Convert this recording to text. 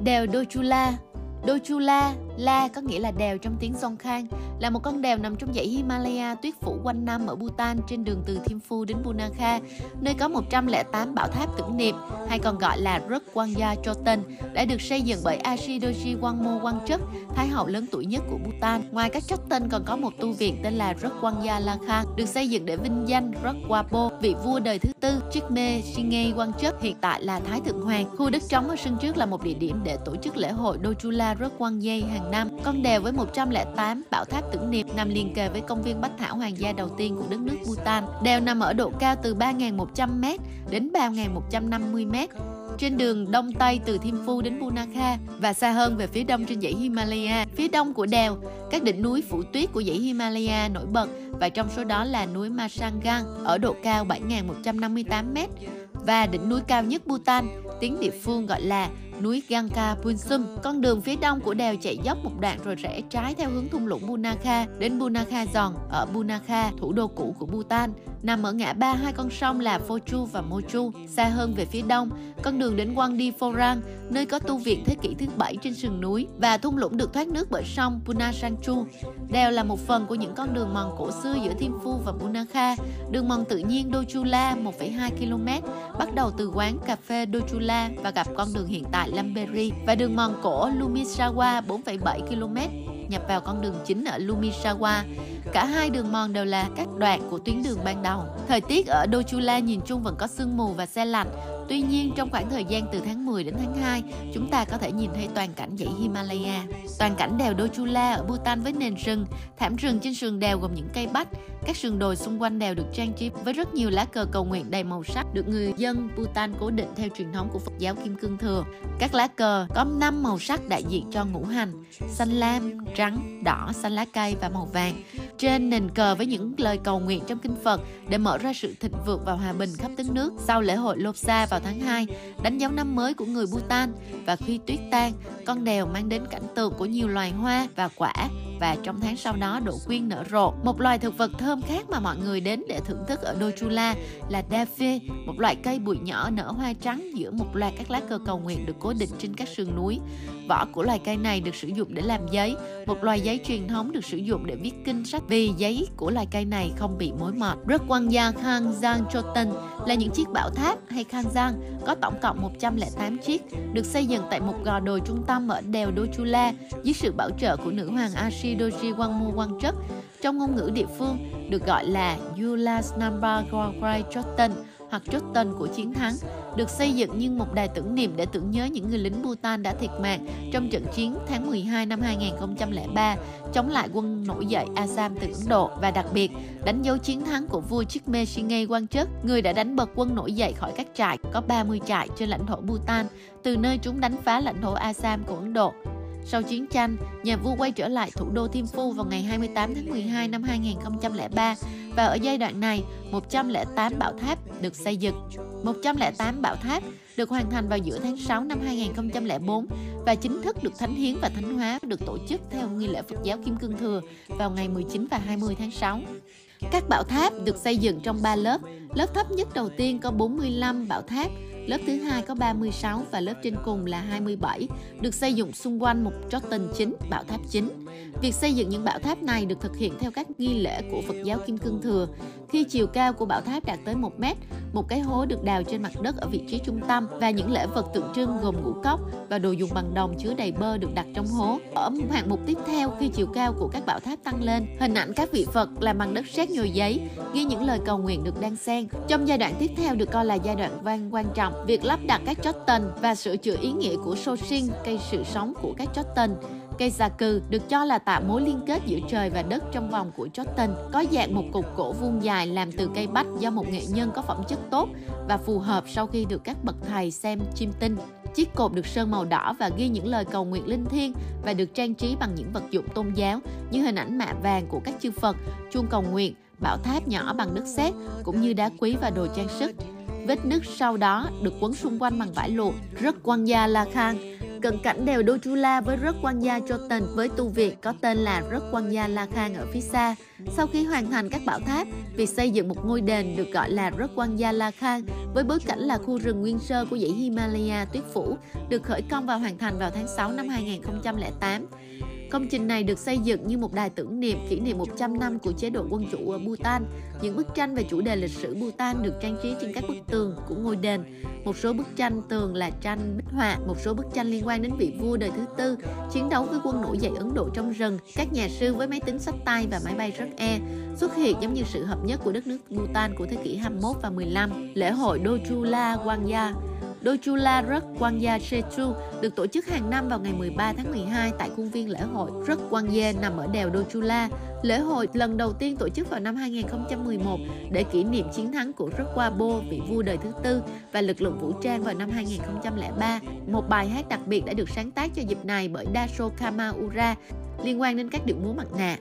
Đèo Dochula Dochula, La có nghĩa là đèo trong tiếng Songkhang, là một con đèo nằm trong dãy Himalaya tuyết phủ quanh năm ở Bhutan trên đường từ Thimphu đến Punakha, nơi có 108 bảo tháp tưởng niệm, hay còn gọi là Rukwanya Choten, đã được xây dựng bởi Ashidoji Wangmo Wangchuk, thái hậu lớn tuổi nhất của Bhutan. Ngoài các Choten còn có một tu viện tên là Rukwanya Lakhan, được xây dựng để vinh danh Rukwapo, vị vua đời thứ tư Chikme Shinge Wangchuk, hiện tại là Thái Thượng Hoàng. Khu đất trống ở sân trước là một địa điểm để tổ chức lễ hội Dochula Rukwanya hàng Nam Con đèo với 108 bảo tháp tưởng niệm nằm liền kề với công viên Bách Thảo Hoàng gia đầu tiên của đất nước Bhutan. Đèo nằm ở độ cao từ 3.100m đến 3.150m trên đường đông tây từ Thimphu đến Punakha và xa hơn về phía đông trên dãy Himalaya. Phía đông của đèo, các đỉnh núi phủ tuyết của dãy Himalaya nổi bật và trong số đó là núi Masangan ở độ cao 7.158m và đỉnh núi cao nhất Bhutan, tiếng địa phương gọi là núi Gangka Punsum. Con đường phía đông của đèo chạy dốc một đoạn rồi rẽ trái theo hướng thung lũng Bunakha đến Bunakha Giòn ở Bunakha, thủ đô cũ của Bhutan, nằm ở ngã ba hai con sông là Phochu và Mochu. Xa hơn về phía đông, con đường đến Wangdi Phorang, nơi có tu viện thế kỷ thứ bảy trên sườn núi và thung lũng được thoát nước bởi sông Punasanchu. Đèo là một phần của những con đường mòn cổ xưa giữa Thimphu và Bunakha. Đường mòn tự nhiên Dochula 1,2 km bắt đầu từ quán cà phê Dochula và gặp con đường hiện tại Lamberi và đường mòn cổ Lumisawa 4,7 km nhập vào con đường chính ở Lumisawa. Cả hai đường mòn đều là các đoạn của tuyến đường ban đầu. Thời tiết ở Dochula nhìn chung vẫn có sương mù và xe lạnh, Tuy nhiên, trong khoảng thời gian từ tháng 10 đến tháng 2, chúng ta có thể nhìn thấy toàn cảnh dãy Himalaya. Toàn cảnh đèo Dochula ở Bhutan với nền rừng, thảm rừng trên sườn đèo gồm những cây bách. Các sườn đồi xung quanh đèo được trang trí với rất nhiều lá cờ cầu nguyện đầy màu sắc được người dân Bhutan cố định theo truyền thống của Phật giáo Kim Cương Thừa. Các lá cờ có 5 màu sắc đại diện cho ngũ hành, xanh lam, trắng, đỏ, xanh lá cây và màu vàng. Trên nền cờ với những lời cầu nguyện trong kinh Phật để mở ra sự thịnh vượng và hòa bình khắp đất nước. Sau lễ hội Lopsa vào tháng 2, đánh dấu năm mới của người Bhutan. Và khi tuyết tan, con đèo mang đến cảnh tượng của nhiều loài hoa và quả và trong tháng sau đó đổ quyên nở rộ. Một loài thực vật thơm khác mà mọi người đến để thưởng thức ở Dochula là daphne, một loại cây bụi nhỏ nở hoa trắng giữa một loạt các lá cờ cầu nguyện được cố định trên các sườn núi. Vỏ của loài cây này được sử dụng để làm giấy, một loài giấy truyền thống được sử dụng để viết kinh sách vì giấy của loài cây này không bị mối mọt. Rất quan gia Khang Giang Choten là những chiếc bảo tháp hay Khang Giang có tổng cộng 108 chiếc, được xây dựng tại một gò đồi trung tâm ở đèo Dochula dưới sự bảo trợ của nữ hoàng Ashi. Ashidoji Wangmu Wangchuk. Trong ngôn ngữ địa phương được gọi là Yulas Number Gwagrai Chotten hoặc Chotten của chiến thắng, được xây dựng như một đài tưởng niệm để tưởng nhớ những người lính Bhutan đã thiệt mạng trong trận chiến tháng 12 năm 2003 chống lại quân nổi dậy Assam từ Ấn Độ và đặc biệt đánh dấu chiến thắng của vua Chikme Shinge Wangchuk, người đã đánh bật quân nổi dậy khỏi các trại có 30 trại trên lãnh thổ Bhutan, từ nơi chúng đánh phá lãnh thổ Assam của Ấn Độ. Sau chiến tranh, nhà vua quay trở lại thủ đô Thimphu vào ngày 28 tháng 12 năm 2003 và ở giai đoạn này, 108 bảo tháp được xây dựng. 108 bảo tháp được hoàn thành vào giữa tháng 6 năm 2004 và chính thức được thánh hiến và thánh hóa được tổ chức theo nghi lễ Phật giáo Kim Cương Thừa vào ngày 19 và 20 tháng 6. Các bảo tháp được xây dựng trong 3 lớp. Lớp thấp nhất đầu tiên có 45 bảo tháp, lớp thứ hai có 36 và lớp trên cùng là 27, được xây dựng xung quanh một tầng chính, bảo tháp chính. Việc xây dựng những bảo tháp này được thực hiện theo các nghi lễ của Phật giáo Kim Cương Thừa. Khi chiều cao của bảo tháp đạt tới 1 mét, một cái hố được đào trên mặt đất ở vị trí trung tâm và những lễ vật tượng trưng gồm ngũ cốc và đồ dùng bằng đồng chứa đầy bơ được đặt trong hố. Ở hạng mục tiếp theo khi chiều cao của các bảo tháp tăng lên, hình ảnh các vị Phật làm bằng đất sét nhồi giấy, ghi những lời cầu nguyện được đan xen. Trong giai đoạn tiếp theo được coi là giai đoạn vang quan trọng, việc lắp đặt các chót tần và sửa chữa ý nghĩa của sô sinh cây sự sống của các chót tần Cây xà cừ được cho là tạo mối liên kết giữa trời và đất trong vòng của Jotten, có dạng một cục cổ vuông dài làm từ cây bách do một nghệ nhân có phẩm chất tốt và phù hợp sau khi được các bậc thầy xem chim tinh. Chiếc cột được sơn màu đỏ và ghi những lời cầu nguyện linh thiêng và được trang trí bằng những vật dụng tôn giáo như hình ảnh mạ vàng của các chư Phật, chuông cầu nguyện, bảo tháp nhỏ bằng đất sét cũng như đá quý và đồ trang sức. Vết nứt sau đó được quấn xung quanh bằng vải lụa, rất quan gia la khang cận cảnh đèo Dojula với rất Quan Gia Jotan với tu viện có tên là rất Quan Gia La Khang ở phía xa. Sau khi hoàn thành các bảo tháp, việc xây dựng một ngôi đền được gọi là rất Quan Gia La Khang với bối cảnh là khu rừng nguyên sơ của dãy Himalaya tuyết phủ được khởi công và hoàn thành vào tháng 6 năm 2008. Công trình này được xây dựng như một đài tưởng niệm kỷ niệm 100 năm của chế độ quân chủ ở Bhutan. Những bức tranh về chủ đề lịch sử Bhutan được trang trí trên các bức tường của ngôi đền. Một số bức tranh tường là tranh bích họa, một số bức tranh liên quan đến vị vua đời thứ tư, chiến đấu với quân nổi dậy Ấn Độ trong rừng, các nhà sư với máy tính sách tay và máy bay rất e xuất hiện giống như sự hợp nhất của đất nước Bhutan của thế kỷ 21 và 15. Lễ hội Dojula Wangya Dojula Ruk Wangya Sechu được tổ chức hàng năm vào ngày 13 tháng 12 tại khuôn viên lễ hội Ruk Wangya nằm ở đèo Dojula. Lễ hội lần đầu tiên tổ chức vào năm 2011 để kỷ niệm chiến thắng của Ruk Wabo, vị vua đời thứ tư và lực lượng vũ trang vào năm 2003. Một bài hát đặc biệt đã được sáng tác cho dịp này bởi Daso Kamaura liên quan đến các điệu múa mặt nạ.